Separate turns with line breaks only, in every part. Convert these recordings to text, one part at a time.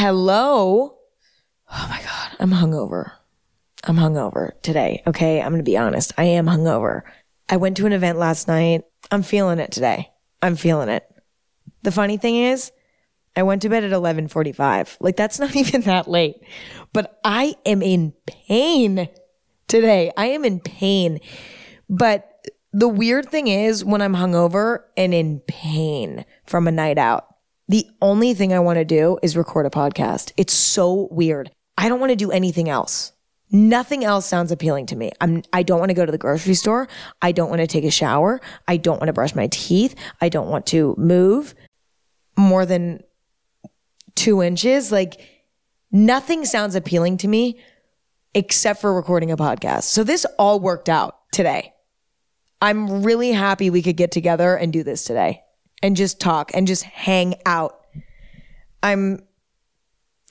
Hello. Oh my God. I'm hungover. I'm hungover today. Okay. I'm going to be honest. I am hungover. I went to an event last night. I'm feeling it today. I'm feeling it. The funny thing is, I went to bed at 11:45. Like that's not even that late. But I am in pain today. I am in pain. But the weird thing is when I'm hungover and in pain from a night out, the only thing I want to do is record a podcast. It's so weird. I don't want to do anything else. Nothing else sounds appealing to me. I'm, I don't want to go to the grocery store. I don't want to take a shower. I don't want to brush my teeth. I don't want to move more than two inches. Like nothing sounds appealing to me except for recording a podcast. So this all worked out today. I'm really happy we could get together and do this today and just talk and just hang out. I'm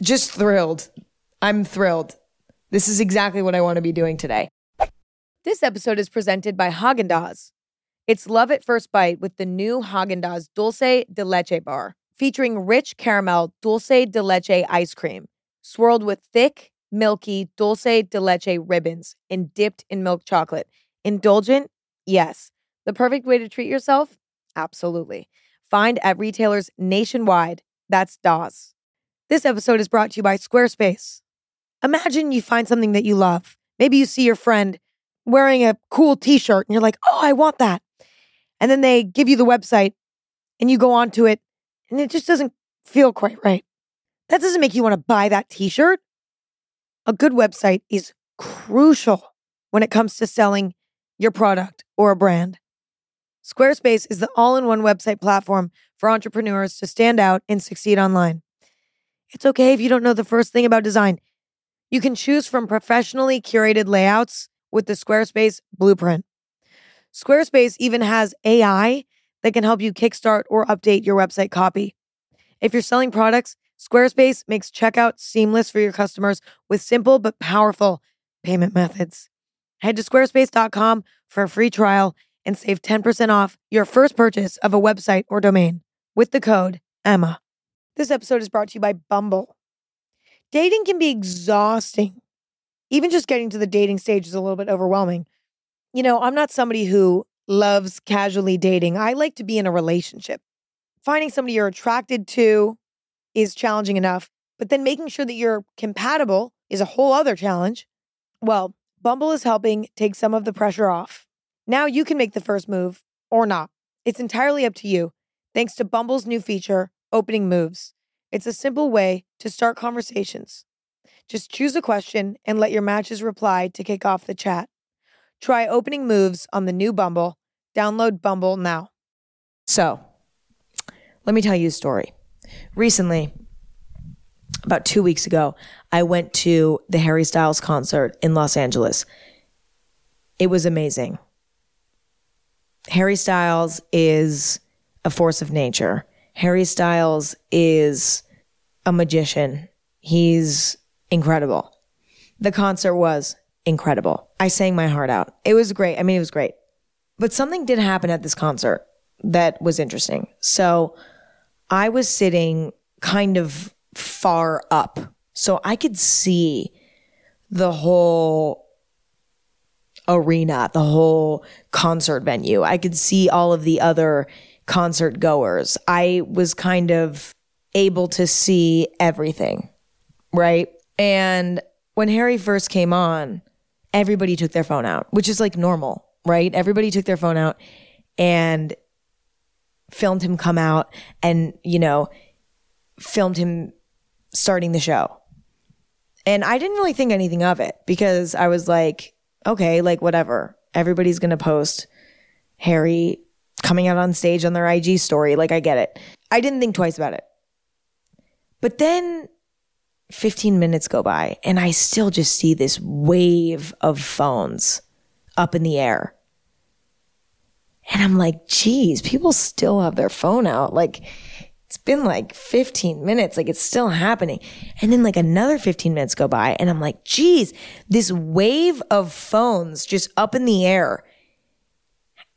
just thrilled. I'm thrilled. This is exactly what I want to be doing today.
This episode is presented by Haagen-Dazs. It's love at first bite with the new Haagen-Dazs Dulce de Leche bar, featuring rich caramel dulce de leche ice cream, swirled with thick, milky dulce de leche ribbons and dipped in milk chocolate. Indulgent? Yes. The perfect way to treat yourself? Absolutely. Find at retailers nationwide. That's DAWS. This episode is brought to you by Squarespace. Imagine you find something that you love. Maybe you see your friend wearing a cool t shirt and you're like, oh, I want that. And then they give you the website and you go onto it and it just doesn't feel quite right. That doesn't make you want to buy that t shirt. A good website is crucial when it comes to selling your product or a brand. Squarespace is the all in one website platform for entrepreneurs to stand out and succeed online. It's okay if you don't know the first thing about design. You can choose from professionally curated layouts with the Squarespace blueprint. Squarespace even has AI that can help you kickstart or update your website copy. If you're selling products, Squarespace makes checkout seamless for your customers with simple but powerful payment methods. Head to squarespace.com for a free trial and save 10% off your first purchase of a website or domain with the code EMMA. This episode is brought to you by Bumble. Dating can be exhausting. Even just getting to the dating stage is a little bit overwhelming. You know, I'm not somebody who loves casually dating. I like to be in a relationship. Finding somebody you're attracted to is challenging enough, but then making sure that you're compatible is a whole other challenge. Well, Bumble is helping take some of the pressure off. Now you can make the first move or not. It's entirely up to you, thanks to Bumble's new feature, Opening Moves. It's a simple way to start conversations. Just choose a question and let your matches reply to kick off the chat. Try opening moves on the new Bumble. Download Bumble now.
So, let me tell you a story. Recently, about two weeks ago, I went to the Harry Styles concert in Los Angeles. It was amazing. Harry Styles is a force of nature. Harry Styles is a magician. He's incredible. The concert was incredible. I sang my heart out. It was great. I mean, it was great. But something did happen at this concert that was interesting. So I was sitting kind of far up. So I could see the whole arena, the whole concert venue. I could see all of the other concert goers. I was kind of able to see everything, right? And when Harry first came on, everybody took their phone out, which is like normal, right? Everybody took their phone out and filmed him come out and, you know, filmed him starting the show. And I didn't really think anything of it because I was like, okay, like whatever. Everybody's going to post Harry coming out on stage on their IG story. Like, I get it. I didn't think twice about it. But then 15 minutes go by and I still just see this wave of phones up in the air. And I'm like, geez, people still have their phone out. Like, it's been like 15 minutes, like it's still happening. And then like another 15 minutes go by, and I'm like, geez, this wave of phones just up in the air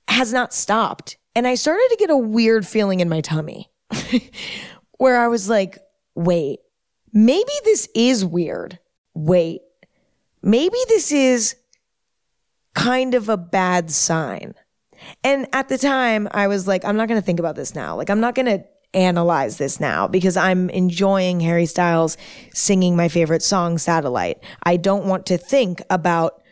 has not stopped. And I started to get a weird feeling in my tummy where I was like, wait, maybe this is weird. Wait, maybe this is kind of a bad sign. And at the time, I was like, I'm not going to think about this now. Like, I'm not going to analyze this now because I'm enjoying Harry Styles singing my favorite song, Satellite. I don't want to think about,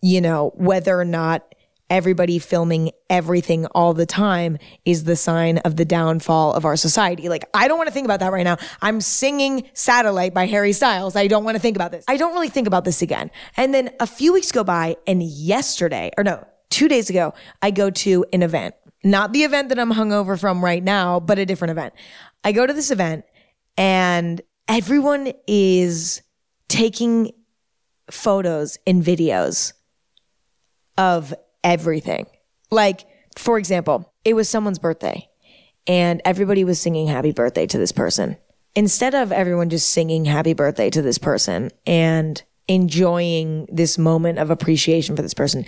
you know, whether or not everybody filming everything all the time is the sign of the downfall of our society. Like, I don't want to think about that right now. I'm singing Satellite by Harry Styles. I don't want to think about this. I don't really think about this again. And then a few weeks go by, and yesterday, or no, two days ago, I go to an event. Not the event that I'm hungover from right now, but a different event. I go to this event, and everyone is taking photos and videos of everything. Like, for example, it was someone's birthday and everybody was singing happy birthday to this person. Instead of everyone just singing happy birthday to this person and enjoying this moment of appreciation for this person,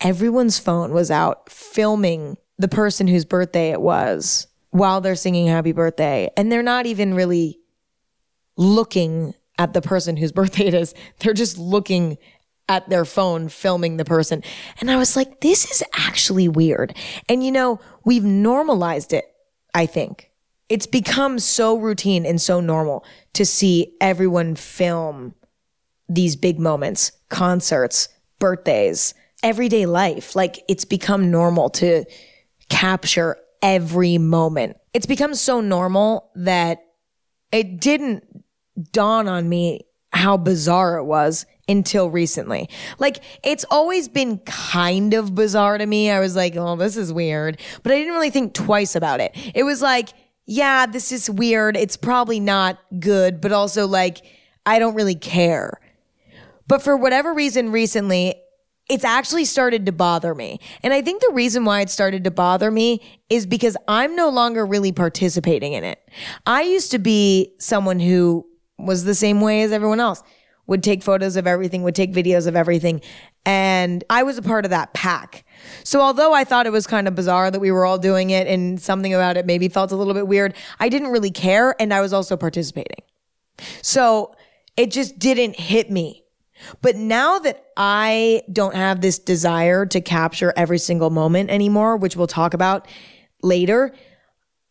everyone's phone was out filming the person whose birthday it was while they're singing happy birthday. And they're not even really looking at the person whose birthday it is. They're just looking at their phone filming the person. And I was like, this is actually weird. And you know, we've normalized it, I think. It's become so routine and so normal to see everyone film these big moments, concerts, birthdays, everyday life. Like it's become normal to capture every moment. It's become so normal that it didn't dawn on me how bizarre it was until recently. Like it's always been kind of bizarre to me. I was like, "Oh, this is weird." But I didn't really think twice about it. It was like, "Yeah, this is weird. It's probably not good, but also like I don't really care." But for whatever reason recently, it's actually started to bother me. And I think the reason why it started to bother me is because I'm no longer really participating in it. I used to be someone who was the same way as everyone else would take photos of everything, would take videos of everything. And I was a part of that pack. So although I thought it was kind of bizarre that we were all doing it and something about it maybe felt a little bit weird, I didn't really care and I was also participating. So it just didn't hit me. But now that I don't have this desire to capture every single moment anymore, which we'll talk about later,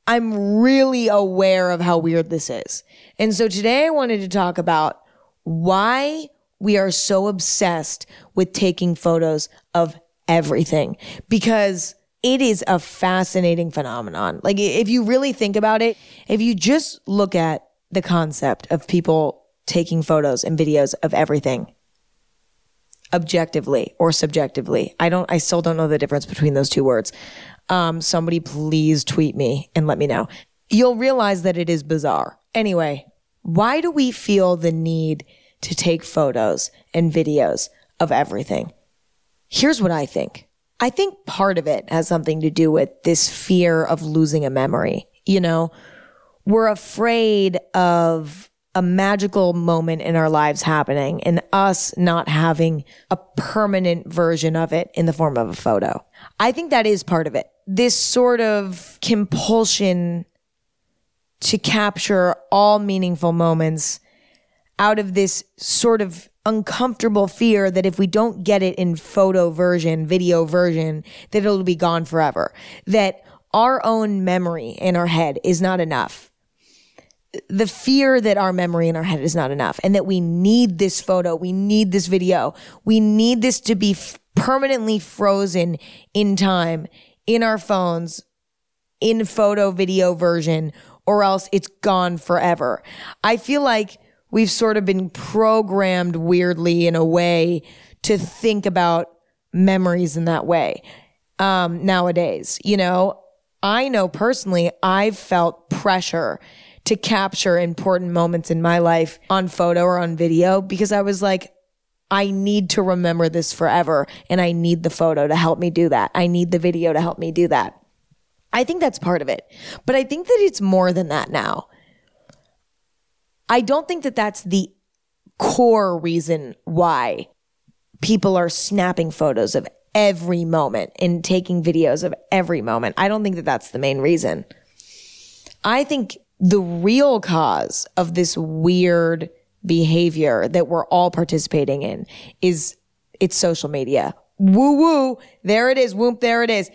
I'm really aware of how weird this is. And so today I wanted to talk about why we are so obsessed with taking photos of everything because it is a fascinating phenomenon. Like, if you really think about it, if you just look at the concept of people taking photos and videos of everything objectively or subjectively, I don't, I still don't know the difference between those two words. Um, somebody please tweet me and let me know. You'll realize that it is bizarre. Anyway, why do we feel the need to take photos and videos of everything? Here's what I think. I think part of it has something to do with this fear of losing a memory. You know, we're afraid of a magical moment in our lives happening and us not having a permanent version of it in the form of a photo. I think that is part of it. This sort of compulsion to capture all meaningful moments out of this sort of uncomfortable fear that if we don't get it in photo version, video version, that it'll be gone forever. That our own memory in our head is not enough. The fear that our memory in our head is not enough and that we need this photo, we need this video, we need this to be f- permanently frozen in time in our phones in photo video version or else it's gone forever. I feel like we've sort of been programmed weirdly in a way to think about memories in that way um, nowadays. You know, I know personally, I've felt pressure to capture important moments in my life on photo or on video because I was like, I need to remember this forever and I need the photo to help me do that. I need the video to help me do that. I think that's part of it. But I think that it's more than that now. I don't think that that's the core reason why people are snapping photos of every moment and taking videos of every moment. I don't think that that's the main reason. I think the real cause of this weird behavior that we're all participating in is it's social media. Woo woo. There it is. Whoop. There it is.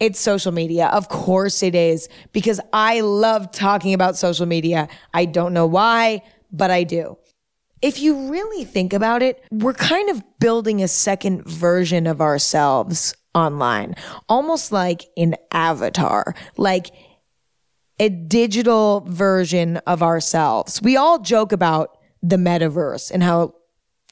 It's social media. Of course it is because I love talking about social media. I don't know why, but I do. If you really think about it, we're kind of building a second version of ourselves online, almost like an avatar, like a digital version of ourselves. We all joke about the metaverse and how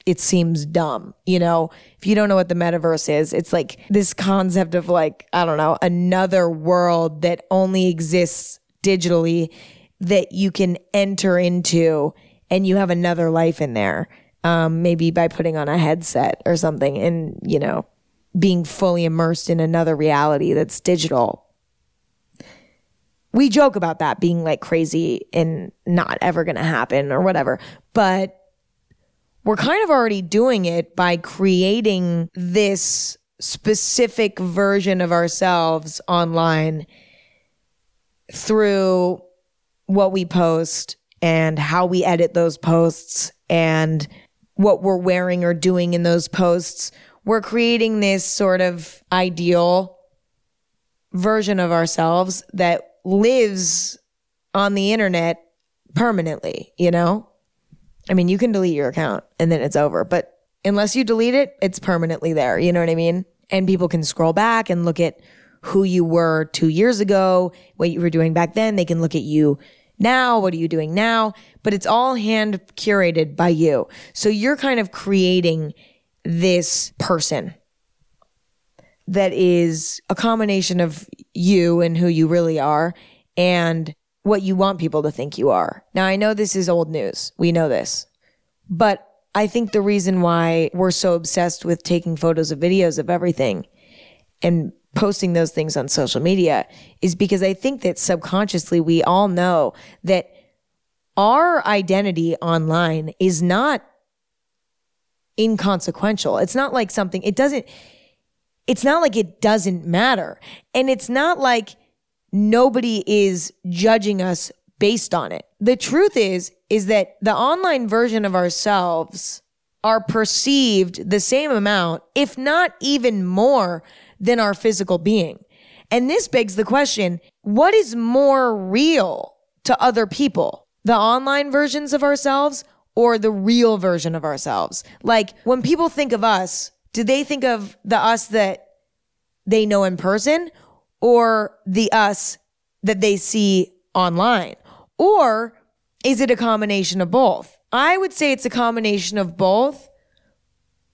it seems dumb. You know, if you don't know what the metaverse is, it's like this concept of like, I don't know, another world that only exists digitally that you can enter into and you have another life in there. Um, maybe by putting on a headset or something and, you know, being fully immersed in another reality that's digital. We joke about that being like crazy and not ever going to happen or whatever. But we're kind of already doing it by creating this specific version of ourselves online through what we post and how we edit those posts and what we're wearing or doing in those posts. We're creating this sort of ideal version of ourselves that lives on the internet permanently, you know? I mean, you can delete your account and then it's over, but unless you delete it, it's permanently there. You know what I mean? And people can scroll back and look at who you were two years ago, what you were doing back then. They can look at you now. What are you doing now? But it's all hand curated by you. So you're kind of creating this person that is a combination of you and who you really are and what you want people to think you are. Now, I know this is old news. We know this. But I think the reason why we're so obsessed with taking photos of videos of everything and posting those things on social media is because I think that subconsciously we all know that our identity online is not inconsequential. It's not like something, it doesn't, it's not like it doesn't matter. And it's not like nobody is judging us based on it. The truth is, is that the online version of ourselves are perceived the same amount, if not even more than our physical being. And this begs the question, what is more real to other people? The online versions of ourselves or the real version of ourselves? Like when people think of us, do they think of the us that they know in person or the us that they see online? Or is it a combination of both? I would say it's a combination of both,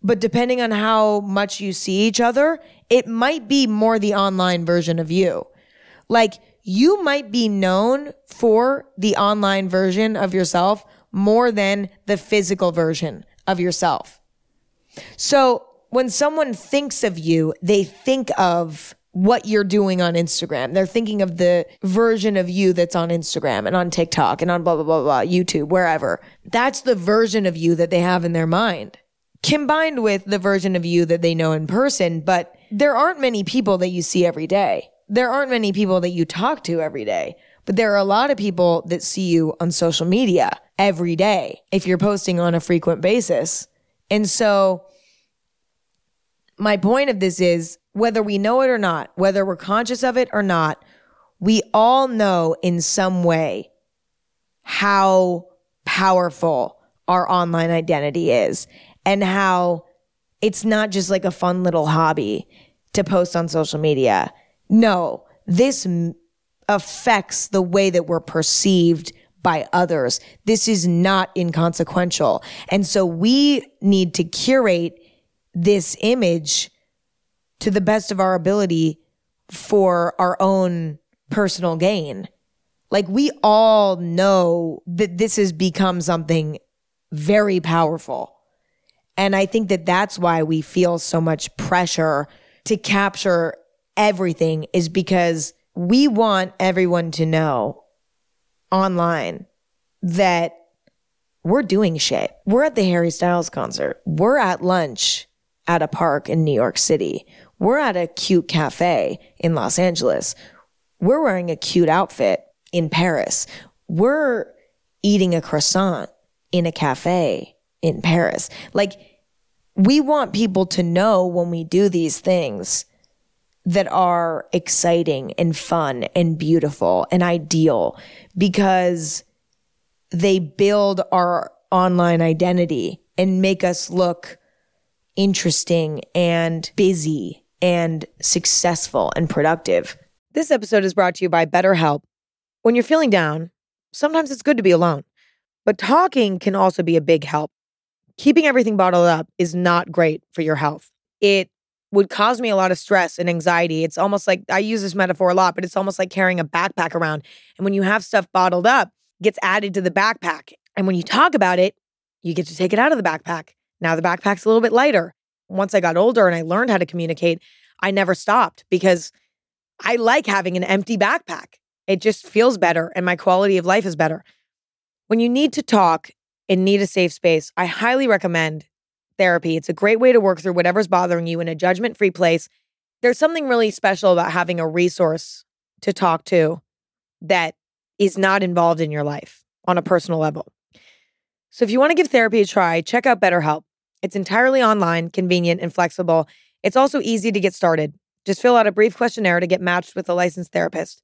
but depending on how much you see each other, it might be more the online version of you. Like you might be known for the online version of yourself more than the physical version of yourself. So when someone thinks of you, they think of what you're doing on Instagram. They're thinking of the version of you that's on Instagram and on TikTok and on blah, blah, blah, blah, YouTube, wherever. That's the version of you that they have in their mind combined with the version of you that they know in person. But there aren't many people that you see every day. There aren't many people that you talk to every day. But there are a lot of people that see you on social media every day if you're posting on a frequent basis. And so my point of this is whether we know it or not, whether we're conscious of it or not, we all know in some way how powerful our online identity is and how it's not just like a fun little hobby to post on social media. No, this m- affects the way that we're perceived by others. This is not inconsequential. And so we need to curate this image to the best of our ability for our own personal gain. Like we all know that this has become something very powerful. And I think that that's why we feel so much pressure to capture everything is because we want everyone to know online that we're doing shit. We're at the Harry Styles concert. We're at lunch at a park in New York City. We're at a cute cafe in Los Angeles. We're wearing a cute outfit in Paris. we're eating a croissant in a cafe in Paris. Like, we want people to know when we do these things that are exciting and fun and beautiful and ideal because they build our online identity and make us look interesting and busy and successful and productive.
This episode is brought to you by BetterHelp. When you're feeling down, sometimes it's good to be alone, but talking can also be a big help. Keeping everything bottled up is not great for your health. It would cause me a lot of stress and anxiety. It's almost like I use this metaphor a lot, but it's almost like carrying a backpack around. And when you have stuff bottled up, gets added to the backpack. And when you talk about it, you get to take it out of the backpack. Now the backpack's a little bit lighter. Once I got older and I learned how to communicate, I never stopped because I like having an empty backpack. It just feels better and my quality of life is better. When you need to talk and need a safe space, I highly recommend therapy. It's a great way to work through whatever's bothering you in a judgment free place. There's something really special about having a resource to talk to that is not involved in your life on a personal level. So if you want to give therapy a try, check out BetterHelp. It's entirely online, convenient, and flexible. It's also easy to get started. Just fill out a brief questionnaire to get matched with a licensed therapist.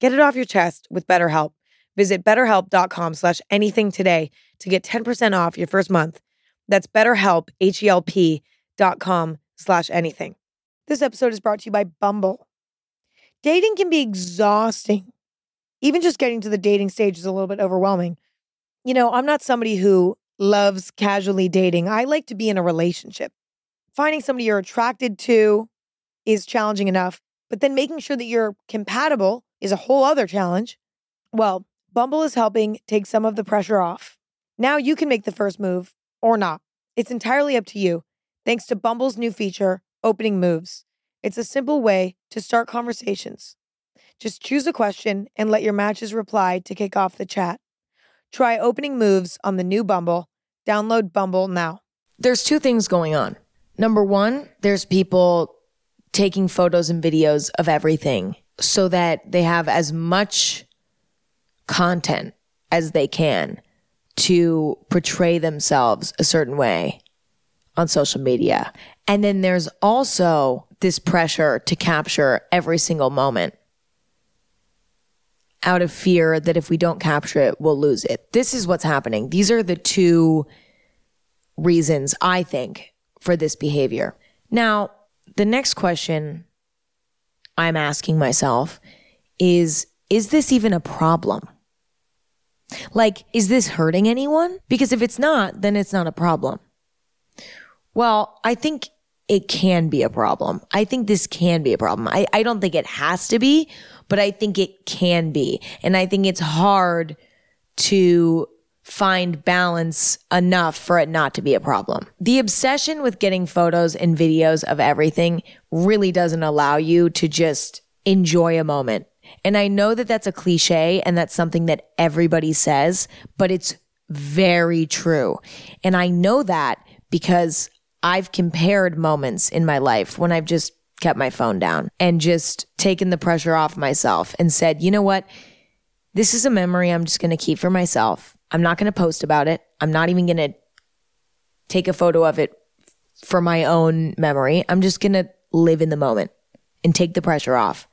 Get it off your chest with BetterHelp. Visit betterhelp.com slash anything today to get 10% off your first month. That's betterhelp, H-E-L-P dot com slash anything. This episode is brought to you by Bumble. Dating can be exhausting. Even just getting to the dating stage is a little bit overwhelming. You know, I'm not somebody who loves casually dating. I like to be in a relationship. Finding somebody you're attracted to is challenging enough, but then making sure that you're compatible is a whole other challenge. Well, Bumble is helping take some of the pressure off. Now you can make the first move or not. It's entirely up to you, thanks to Bumble's new feature, Opening Moves. It's a simple way to start conversations. Just choose a question and let your matches reply to kick off the chat. Try Opening Moves on the new Bumble. Download Bumble now.
There's two things going on. Number one, there's people taking photos and videos of everything so that they have as much content as they can to portray themselves a certain way on social media. And then there's also this pressure to capture every single moment out of fear that if we don't capture it, we'll lose it. This is what's happening. These are the two reasons I think for this behavior. Now, the next question I'm asking myself is Is this even a problem? Like, is this hurting anyone? Because if it's not, then it's not a problem. Well, I think it can be a problem. I think this can be a problem. I, I don't think it has to be, but I think it can be. And I think it's hard to find balance enough for it not to be a problem. The obsession with getting photos and videos of everything really doesn't allow you to just enjoy a moment. And I know that that's a cliche and that's something that everybody says, but it's very true. And I know that because I've compared moments in my life when I've just kept my phone down and just taken the pressure off myself and said, you know what? This is a memory I'm just going to keep for myself. I'm not going to post about it. I'm not even going to take a photo of it for my own memory. I'm just going to live in the moment and take the pressure off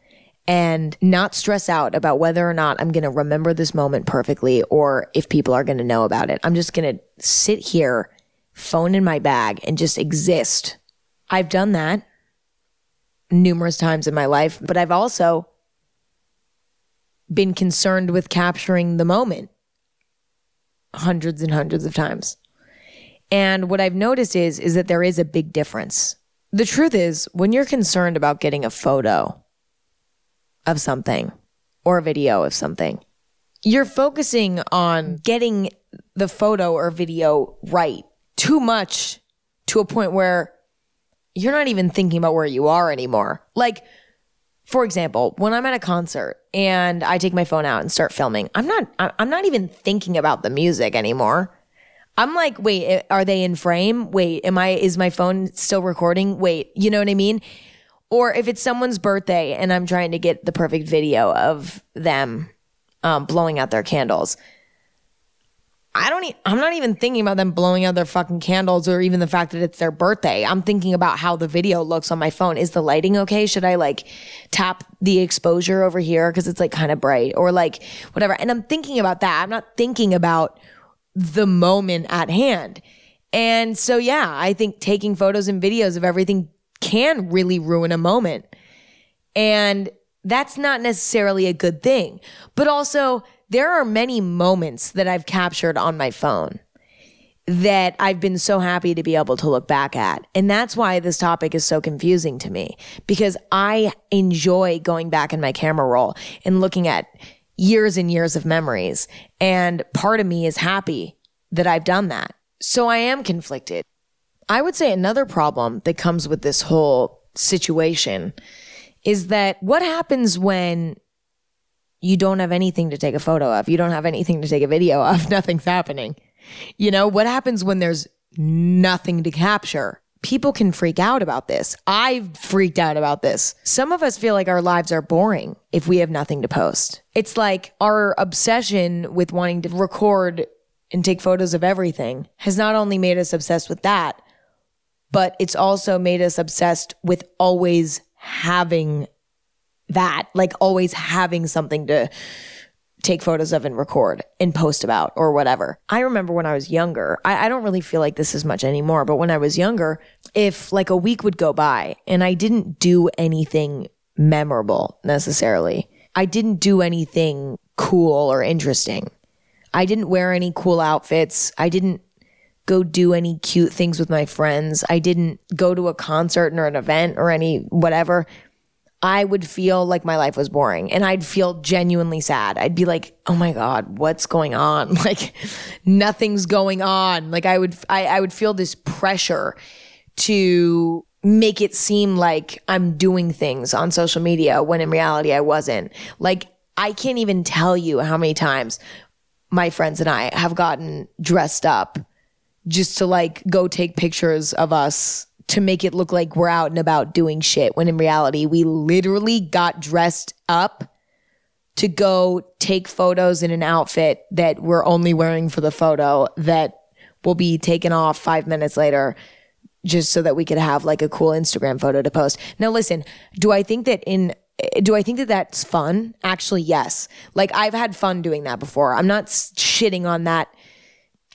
and not stress out about whether or not I'm going to remember this moment perfectly or if people are going to know about it. I'm just going to sit here, phone in my bag, and just exist. I've done that numerous times in my life, but I've also been concerned with capturing the moment hundreds and hundreds of times. And what I've noticed is is that there is a big difference. The truth is, when you're concerned about getting a photo of something or a video of something, you're focusing on getting the photo or video right too much to a point where you're not even thinking about where you are anymore. Like, for example, when I'm at a concert and I take my phone out and start filming, I'm not, I'm not even thinking about the music anymore. I'm like, wait, are they in frame? Wait, am I, is my phone still recording? Wait, you know what I mean? Or if it's someone's birthday and I'm trying to get the perfect video of them, um, blowing out their candles. I don't. E- I'm not even thinking about them blowing out their fucking candles, or even the fact that it's their birthday. I'm thinking about how the video looks on my phone. Is the lighting okay? Should I like tap the exposure over here because it's like kind of bright, or like whatever? And I'm thinking about that. I'm not thinking about the moment at hand. And so, yeah, I think taking photos and videos of everything can really ruin a moment. And that's not necessarily a good thing. But also, there are many moments that I've captured on my phone that I've been so happy to be able to look back at. And that's why this topic is so confusing to me because I enjoy going back in my camera roll and looking at years and years of memories. And part of me is happy that I've done that. So I am conflicted. I would say another problem that comes with this whole situation is that what happens when you don't have anything to take a photo of? You don't have anything to take a video of. Nothing's happening. You know, what happens when there's nothing to capture? People can freak out about this. I've freaked out about this. Some of us feel like our lives are boring if we have nothing to post. It's like our obsession with wanting to record and take photos of everything has not only made us obsessed with that, but it's also made us obsessed with always having that, like always having something to take photos of and record and post about or whatever. I remember when I was younger, I, I, don't really feel like this as much anymore, but when I was younger, if like a week would go by and I didn't do anything memorable necessarily, I didn't do anything cool or interesting. I didn't wear any cool outfits. I didn't go do any cute things with my friends. I didn't go to a concert or an event or any whatever. I would feel like my life was boring and I'd feel genuinely sad. I'd be like, "Oh my god, what's going on?" Like nothing's going on. Like I would I, I would feel this pressure to make it seem like I'm doing things on social media when in reality I wasn't. Like I can't even tell you how many times my friends and I have gotten dressed up just to like go take pictures of us to make it look like we're out and about doing shit when in reality we literally got dressed up to go take photos in an outfit that we're only wearing for the photo that will be taken off 5 minutes later just so that we could have like a cool Instagram photo to post. Now listen, do I think that in do I think that that's fun? Actually, yes. Like I've had fun doing that before. I'm not shitting on that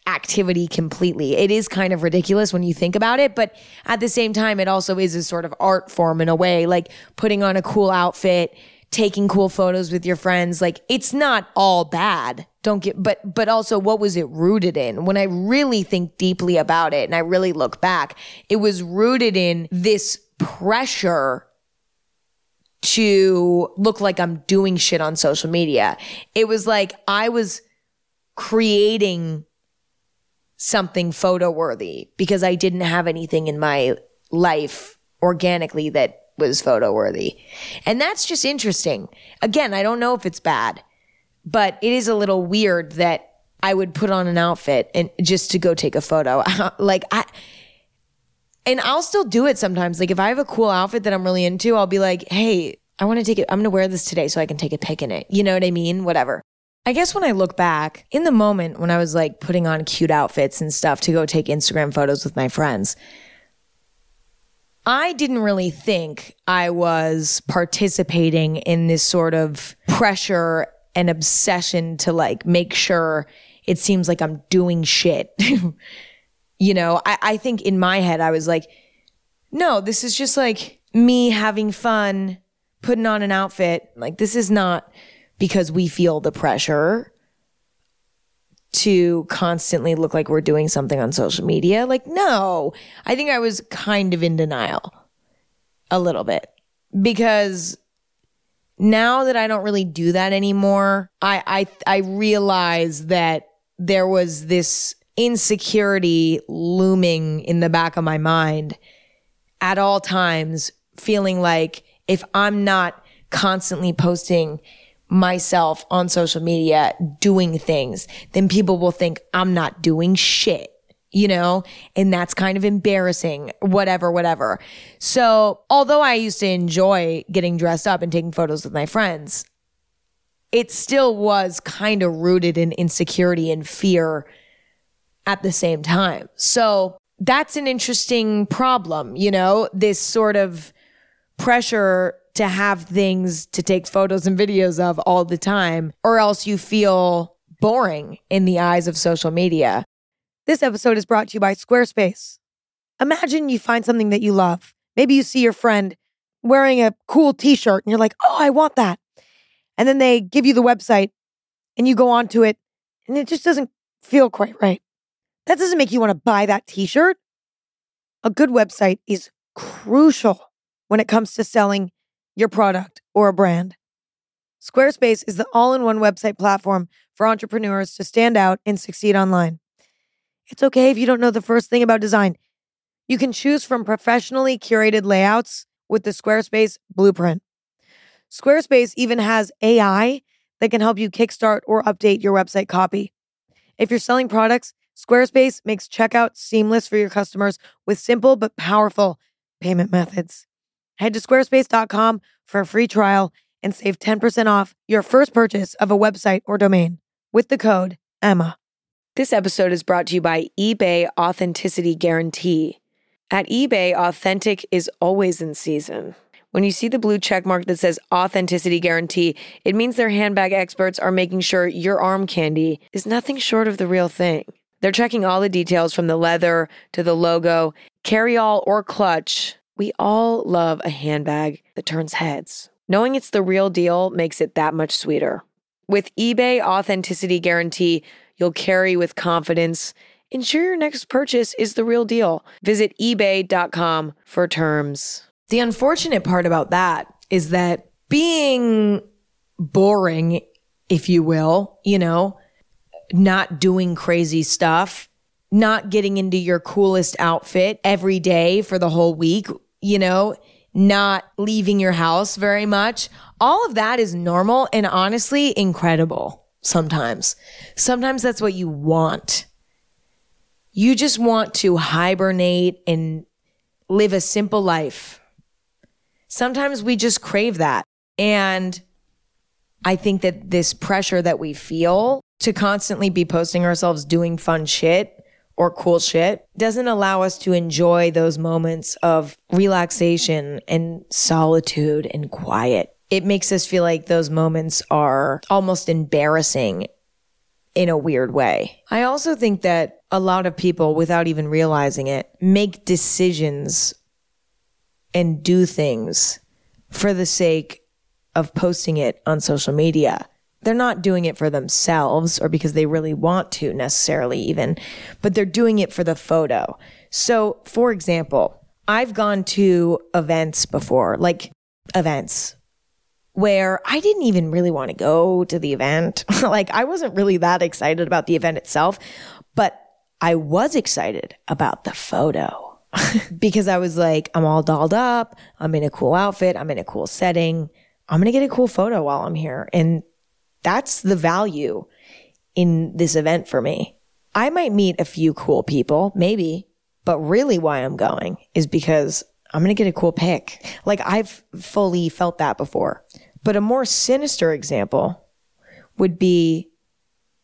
activity completely. It is kind of ridiculous when you think about it, but at the same time, it also is a sort of art form in a way, like putting on a cool outfit, taking cool photos with your friends. Like it's not all bad. Don't get, but, but also what was it rooted in? When I really think deeply about it and I really look back, it was rooted in this pressure to look like I'm doing shit on social media. It was like I was creating something photo worthy because I didn't have anything in my life organically that was photo worthy. And that's just interesting. Again, I don't know if it's bad, but it is a little weird that I would put on an outfit and just to go take a photo. like I and I'll still do it sometimes. Like if I have a cool outfit that I'm really into, I'll be like, "Hey, I want to take it. I'm going to wear this today so I can take a pic in it." You know what I mean? Whatever. I guess when I look back in the moment when I was like putting on cute outfits and stuff to go take Instagram photos with my friends, I didn't really think I was participating in this sort of pressure and obsession to like make sure it seems like I'm doing shit. you know, I, I think in my head, I was like, no, this is just like me having fun, putting on an outfit. Like, this is not because we feel the pressure to constantly look like we're doing something on social media. Like, no, I think I was kind of in denial a little bit because now that I don't really do that anymore, I, I, I realize that there was this insecurity looming in the back of my mind at all times, feeling like if I'm not constantly posting myself on social media doing things, then people will think I'm not doing shit, you know? And that's kind of embarrassing, whatever, whatever. So, although I used to enjoy getting dressed up and taking photos with my friends, it still was kind of rooted in insecurity and fear at the same time. So that's an interesting problem, you know, this sort of pressure to have things to take photos and videos of all the time, or else you feel boring in the eyes of social media.
This episode is brought to you by Squarespace. Imagine you find something that you love. Maybe you see your friend wearing a cool t shirt and you're like, oh, I want that. And then they give you the website and you go onto it and it just doesn't feel quite right. That doesn't make you want to buy that t shirt. A good website is crucial when it comes to selling your product or a brand. Squarespace is the all in one website platform for entrepreneurs to stand out and succeed online. It's okay if you don't know the first thing about design. You can choose from professionally curated layouts with the Squarespace blueprint. Squarespace even has AI that can help you kickstart or update your website copy. If you're selling products, Squarespace makes checkout seamless for your customers with simple but powerful payment methods. Head to squarespace.com for a free trial and save 10% off your first purchase of a website or domain with the code EMMA.
This episode is brought to you by eBay Authenticity Guarantee. At eBay, authentic is always in season. When you see the blue check mark that says Authenticity Guarantee, it means their handbag experts are making sure your arm candy is nothing short of the real thing. They're checking all the details from the leather to the logo, carry all or clutch. We all love a handbag that turns heads. Knowing it's the real deal makes it that much sweeter. With eBay Authenticity Guarantee, you'll carry with confidence. Ensure your next purchase is the real deal. Visit eBay.com for terms. The unfortunate part about that is that being boring, if you will, you know, not doing crazy stuff, not getting into your coolest outfit every day for the whole week, you know, not leaving your house very much. All of that is normal and honestly incredible sometimes. Sometimes that's what you want. You just want to hibernate and live a simple life. Sometimes we just crave that. And I think that this pressure that we feel to constantly be posting ourselves doing fun shit or cool shit doesn't allow us to enjoy those moments of relaxation and solitude and quiet. It makes us feel like those moments are almost embarrassing in a weird way. I also think that a lot of people, without even realizing it, make decisions and do things for the sake of posting it on social media they're not doing it for themselves or because they really want to necessarily even, but they're doing it for the photo. So, for example, I've gone to events before, like events where I didn't even really want to go to the event. like I wasn't really that excited about the event itself, but I was excited about the photo. because I was like, I'm all dolled up. I'm in a cool outfit. I'm in a cool setting. I'm going to get a cool photo while I'm here. And that's the value in this event for me. I might meet a few cool people, maybe, but really why I'm going is because I'm going to get a cool pic. Like I've fully felt that before. But a more sinister example would be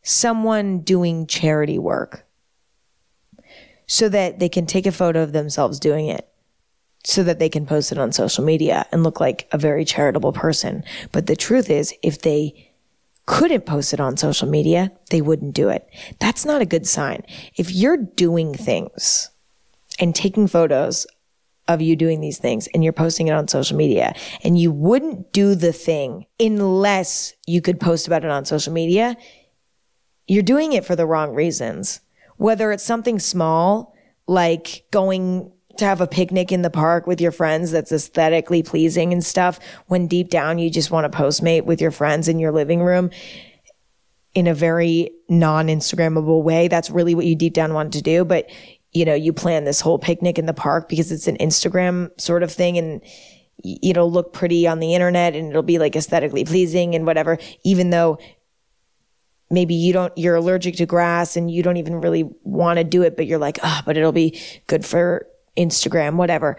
someone doing charity work so that they can take a photo of themselves doing it so that they can post it on social media and look like a very charitable person. But the truth is, if they couldn't post it on social media, they wouldn't do it. That's not a good sign. If you're doing things and taking photos of you doing these things and you're posting it on social media and you wouldn't do the thing unless you could post about it on social media, you're doing it for the wrong reasons. Whether it's something small, like going to have a picnic in the park with your friends that's aesthetically pleasing and stuff when deep down you just want to postmate with your friends in your living room in a very non-instagrammable way that's really what you deep down want to do. But you know you plan this whole picnic in the park because it's an instagram sort of thing and it'll look pretty on the internet and it'll be like aesthetically pleasing and whatever even though maybe you don't you're allergic to grass and you don't even really want to do it but you're like oh but it'll be good for Instagram, whatever.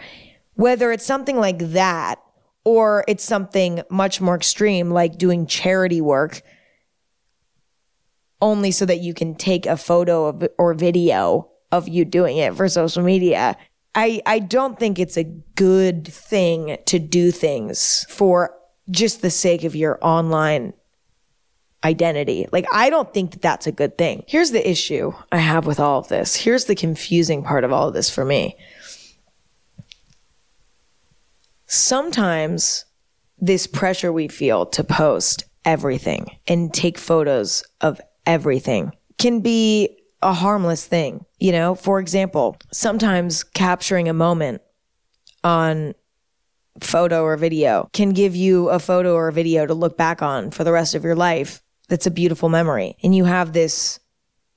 Whether it's something like that or it's something much more extreme like doing charity work only so that you can take a photo of, or video of you doing it for social media. I, I don't think it's a good thing to do things for just the sake of your online identity. Like, I don't think that that's a good thing. Here's the issue I have with all of this. Here's the confusing part of all of this for me. Sometimes this pressure we feel to post everything and take photos of everything can be a harmless thing. You know, for example, sometimes capturing a moment on photo or video can give you a photo or a video to look back on for the rest of your life. That's a beautiful memory. And you have this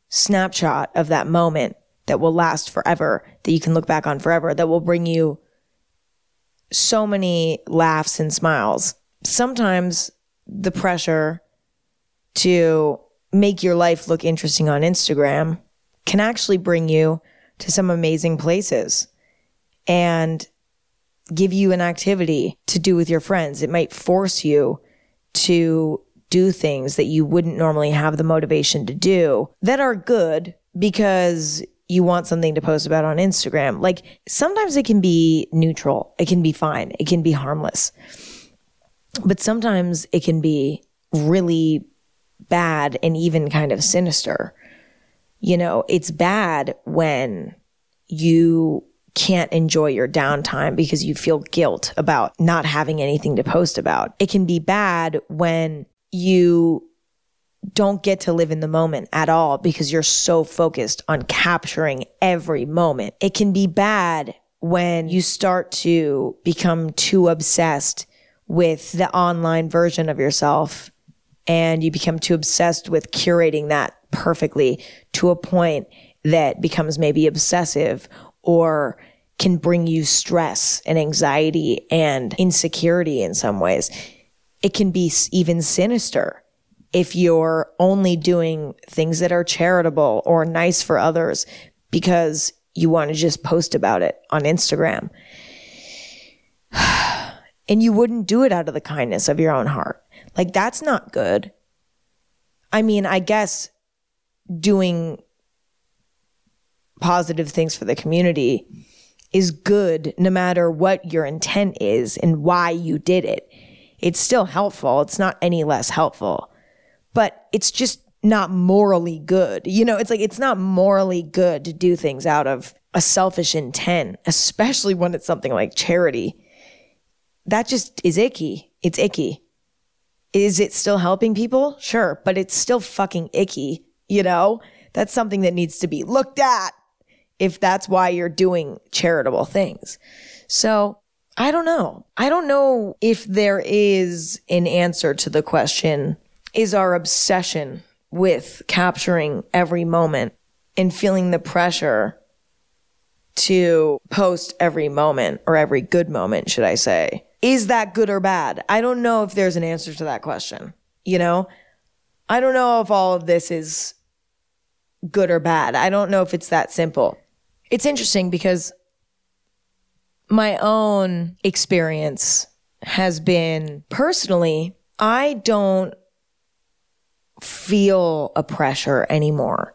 snapshot of that moment that will last forever, that you can look back on forever, that will bring you so many laughs and smiles. Sometimes the pressure to make your life look interesting on Instagram can actually bring you to some amazing places and give you an activity to do with your friends. It might force you to do things that you wouldn't normally have the motivation to do that are good because you want something to post about on Instagram. Like sometimes it can be neutral, it can be fine, it can be harmless. But sometimes it can be really bad and even kind of sinister. You know, it's bad when you can't enjoy your downtime because you feel guilt about not having anything to post about. It can be bad when you don't get to live in the moment at all because you're so focused on capturing every moment. It can be bad when you start to become too obsessed with the online version of yourself and you become too obsessed with curating that perfectly to a point that becomes maybe obsessive or can bring you stress and anxiety and insecurity in some ways. It can be even sinister if you're only doing things that are charitable or nice for others because you want to just post about it on Instagram. and you wouldn't do it out of the kindness of your own heart. Like, that's not good. I mean, I guess doing positive things for the community is good no matter what your intent is and why you did it. It's still helpful. It's not any less helpful, but it's just not morally good. You know, it's like it's not morally good to do things out of a selfish intent, especially when it's something like charity. That just is icky. It's icky. Is it still helping people? Sure, but it's still fucking icky, you know? That's something that needs to be looked at if that's why you're doing charitable things. So I don't know. I don't know if there is an answer to the question is our obsession with capturing every moment and feeling the pressure to post every moment or every good moment, should I say, is that good or bad? I don't know if there's an answer to that question. You know, I don't know if all of this is good or bad. I don't know if it's that simple. It's interesting because my own experience has been personally, I don't feel a pressure anymore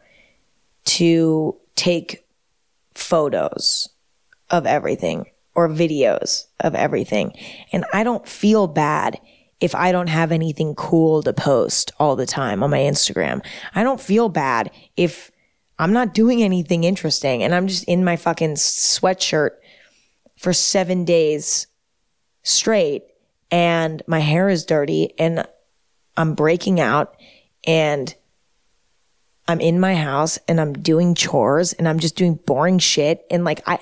to take photos of everything or videos of everything. And I don't feel bad if I don't have anything cool to post all the time on my Instagram. I don't feel bad if I'm not doing anything interesting and I'm just in my fucking sweatshirt for seven days straight and my hair is dirty and I'm breaking out and I'm in my house and I'm doing chores and I'm just doing boring shit. And like, I,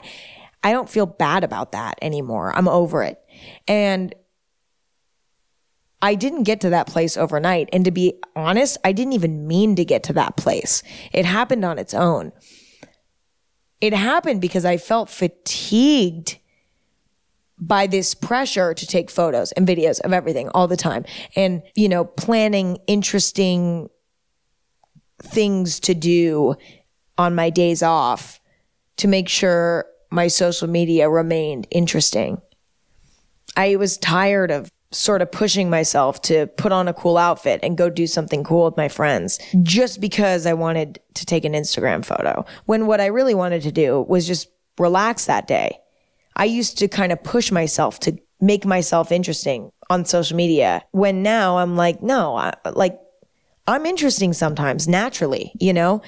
I don't feel bad about that anymore. I'm over it. And I didn't get to that place overnight. And to be honest, I didn't even mean to get to that place. It happened on its own. It happened because I felt fatigued by this pressure to take photos and videos of everything all the time and, you know, planning interesting things to do on my days off to make sure my social media remained interesting. I was tired of sort of pushing myself to put on a cool outfit and go do something cool with my friends just because I wanted to take an Instagram photo. When what I really wanted to do was just relax that day. I used to kind of push myself to make myself interesting on social media when now I'm like, no, I, like I'm interesting sometimes naturally, you know?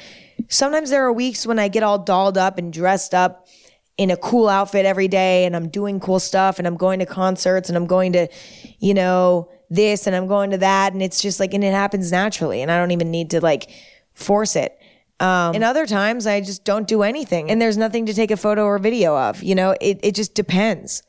Sometimes there are weeks when I get all dolled up and dressed up in a cool outfit every day and I'm doing cool stuff and I'm going to concerts and I'm going to, you know, this and I'm going to that. And it's just like, and it happens naturally and I don't even need to like force it. Um, and other times I just don't do anything and there's nothing to take a photo or video of, you know, it, it just depends.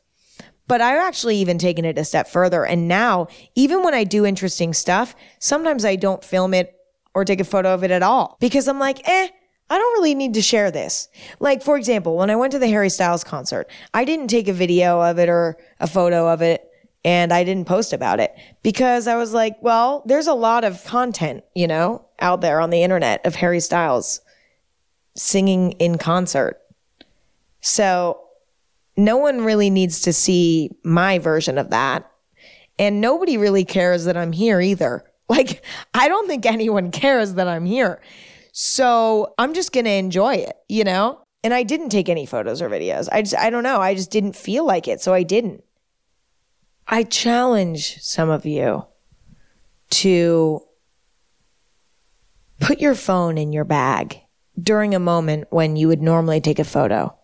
But I've actually even taken it a step further. And now, even when I do interesting stuff, sometimes I don't film it or take a photo of it at all because I'm like, eh, I don't really need to share this. Like, for example, when I went to the Harry Styles concert, I didn't take a video of it or a photo of it and I didn't post about it because I was like, well, there's a lot of content, you know, out there on the internet of Harry Styles singing in concert. So no one really needs to see my version of that. And nobody really cares that I'm here either. Like, I don't think anyone cares that I'm here. So I'm just going to enjoy it, you know? And I didn't take any photos or videos. I just, I don't know. I just didn't feel like it. So I didn't. I challenge some of you to put your phone in your bag during a moment when you would normally take a photo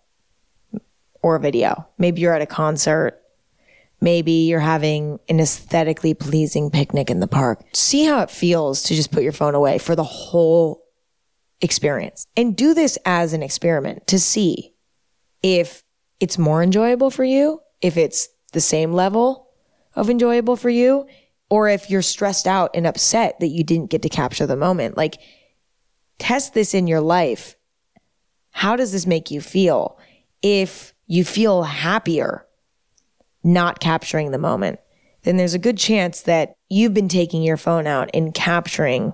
or a video. Maybe you're at a concert. Maybe you're having an aesthetically pleasing picnic in the park. See how it feels to just put your phone away for the whole experience and do this as an experiment to see if it's more enjoyable for you, if it's the same level of enjoyable for you, or if you're stressed out and upset that you didn't get to capture the moment. Like, test this in your life. How does this make you feel? If you feel happier not capturing the moment, then there's a good chance that you've been taking your phone out and capturing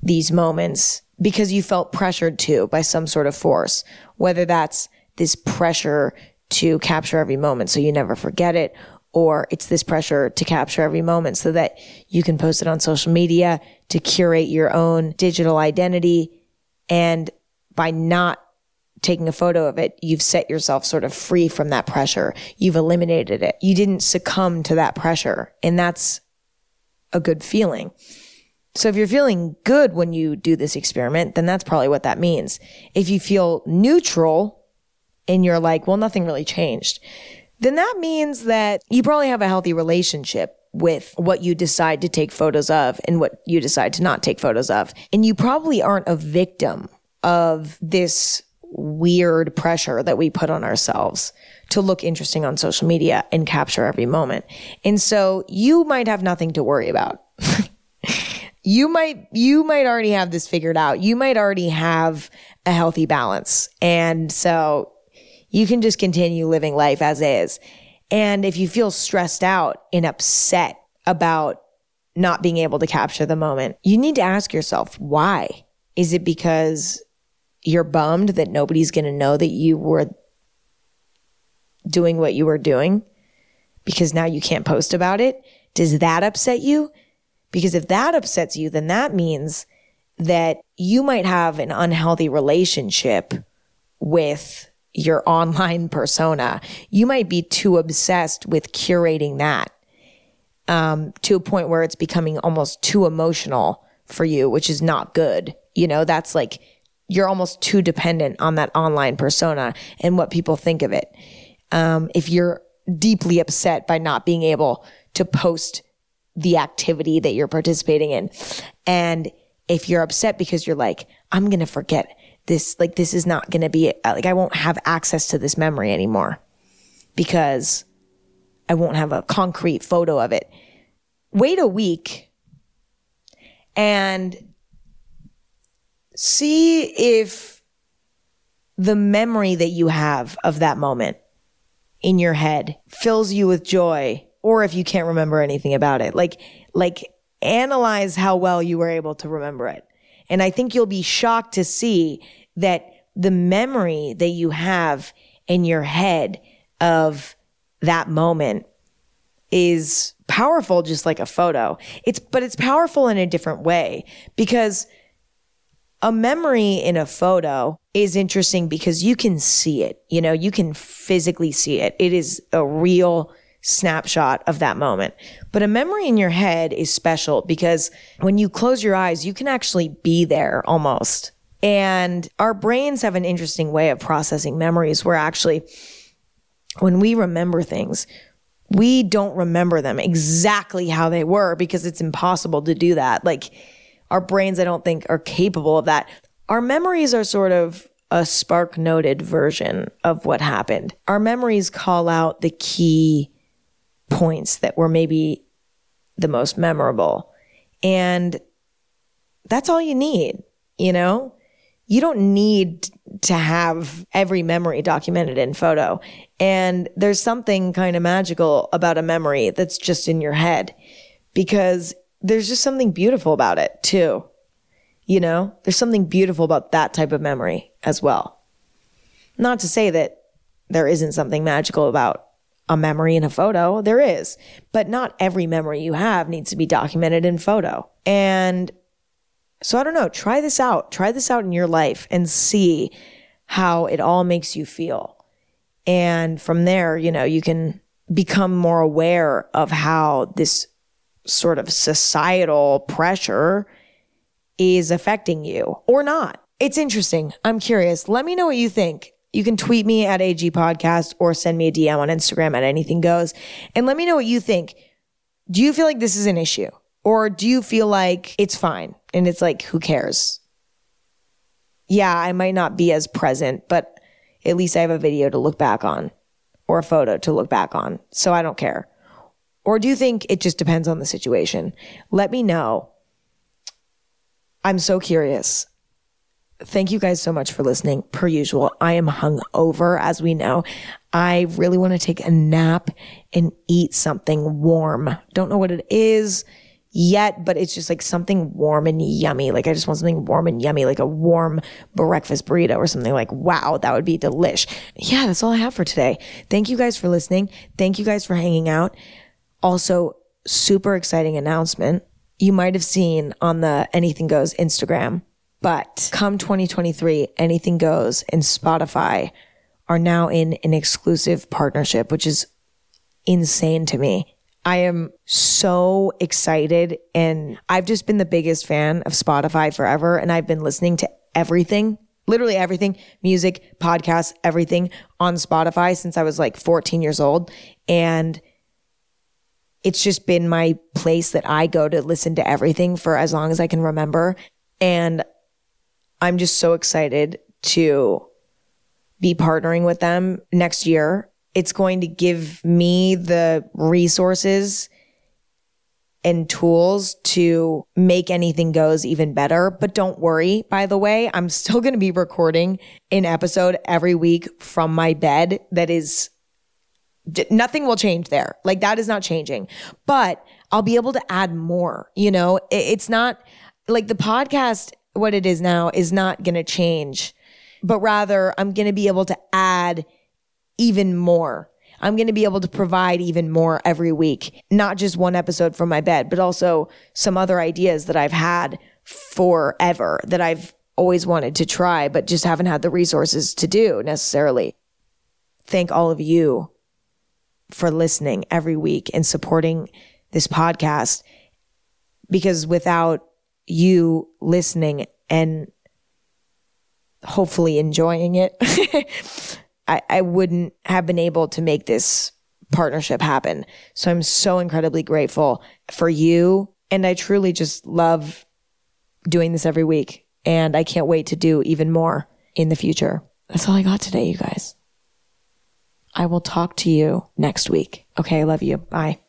these moments because you felt pressured to by some sort of force, whether that's this pressure to capture every moment so you never forget it, or it's this pressure to capture every moment so that you can post it on social media to curate your own digital identity. And by not taking a photo of it, you've set yourself sort of free from that pressure. You've eliminated it. You didn't succumb to that pressure. And that's a good feeling. So if you're feeling good when you do this experiment, then that's probably what that means. If you feel neutral and you're like, well, nothing really changed, then that means that you probably have a healthy relationship with what you decide to take photos of and what you decide to not take photos of. And you probably aren't a victim of this weird pressure that we put on ourselves to look interesting on social media and capture every moment. And so you might have nothing to worry about. you might you might already have this figured out. You might already have a healthy balance. And so you can just continue living life as is. And if you feel stressed out and upset about not being able to capture the moment, you need to ask yourself, why? Is it because you're bummed that nobody's going to know that you were doing what you were doing because now you can't post about it? Does that upset you? Because if that upsets you, then that means that you might have an unhealthy relationship with your online persona. You might be too obsessed with curating that um, to a point where it's becoming almost too emotional for you, which is not good. You know, that's like you're almost too dependent on that online persona and what people think of it. Um, if you're deeply upset by not being able to post the activity that you're participating in. And if you're upset because you're like, I'm going to forget this, like, this is not going to be, uh, like, I won't have access to this memory anymore because I won't have a concrete photo of it. Wait a week and see if the memory that you have of that moment in your head fills you with joy or if you can't remember anything about it. Like, like analyze how well you were able to remember it. And I think you'll be shocked to see that the memory that you have in your head of that moment is powerful just like a photo. It's but it's powerful in a different way because a memory in a photo is interesting because you can see it. You know, you can physically see it. It is a real snapshot of that moment. But a memory in your head is special because when you close your eyes, you can actually be there almost. And our brains have an interesting way of processing memories where actually, when we remember things, we don't remember them exactly how they were because it's impossible to do that. Like our brains, I don't think are capable of that. Our memories are sort of a spark noted version of what happened. Our memories call out the key points that were maybe the most memorable. And that's all you need, you know? You don't need to have every memory documented in photo. And there's something kind of magical about a memory that's just in your head because there's just something beautiful about it too. You know, there's something beautiful about that type of memory as well. Not to say that there isn't something magical about a memory in a photo. There is, but not every memory you have needs to be documented in photo. And so I don't know, try this out. Try this out in your life and see how it all makes you feel. And from there, you know, you can become more aware of how this sort of societal pressure is affecting you or not. It's interesting. I'm curious. Let me know what you think. You can tweet me at AG Podcast or send me a DM on Instagram at Anything Goes and let me know what you think. Do you feel like this is an issue? Or do you feel like it's fine and it's like, who cares? Yeah, I might not be as present, but at least I have a video to look back on or a photo to look back on. So I don't care. Or do you think it just depends on the situation? Let me know. I'm so curious. Thank you guys so much for listening. Per usual, I am hung over, as we know. I really want to take a nap and eat something warm. Don't know what it is yet, but it's just like something warm and yummy. Like I just want something warm and yummy, like a warm breakfast burrito or something like, wow, that would be delish. Yeah, that's all I have for today. Thank you guys for listening. Thank you guys for hanging out. Also, super exciting announcement. You might have seen on the Anything Goes Instagram, but come 2023, Anything Goes and Spotify are now in an exclusive partnership, which is insane to me. I am so excited and I've just been the biggest fan of Spotify forever and I've been listening to everything, literally everything, music, podcasts, everything on Spotify since I was like 14 years old and it's just been my place that I go to listen to everything for as long as I can remember and I'm just so excited to be partnering with them next year it's going to give me the resources and tools to make anything goes even better. But don't worry, by the way, I'm still going to be recording an episode every week from my bed that is nothing will change there. Like that is not changing, but I'll be able to add more. You know, it's not like the podcast, what it is now is not going to change, but rather I'm going to be able to add even more. I'm going to be able to provide even more every week, not just one episode from my bed, but also some other ideas that I've had forever that I've always wanted to try, but just haven't had the resources to do necessarily. Thank all of you for listening every week and supporting this podcast because without you listening and hopefully enjoying it, I, I wouldn't have been able to make this partnership happen. So I'm so incredibly grateful for you. And I truly just love doing this every week. And I can't wait to do even more in the future. That's all I got today, you guys. I will talk to you next week. Okay. I love you. Bye.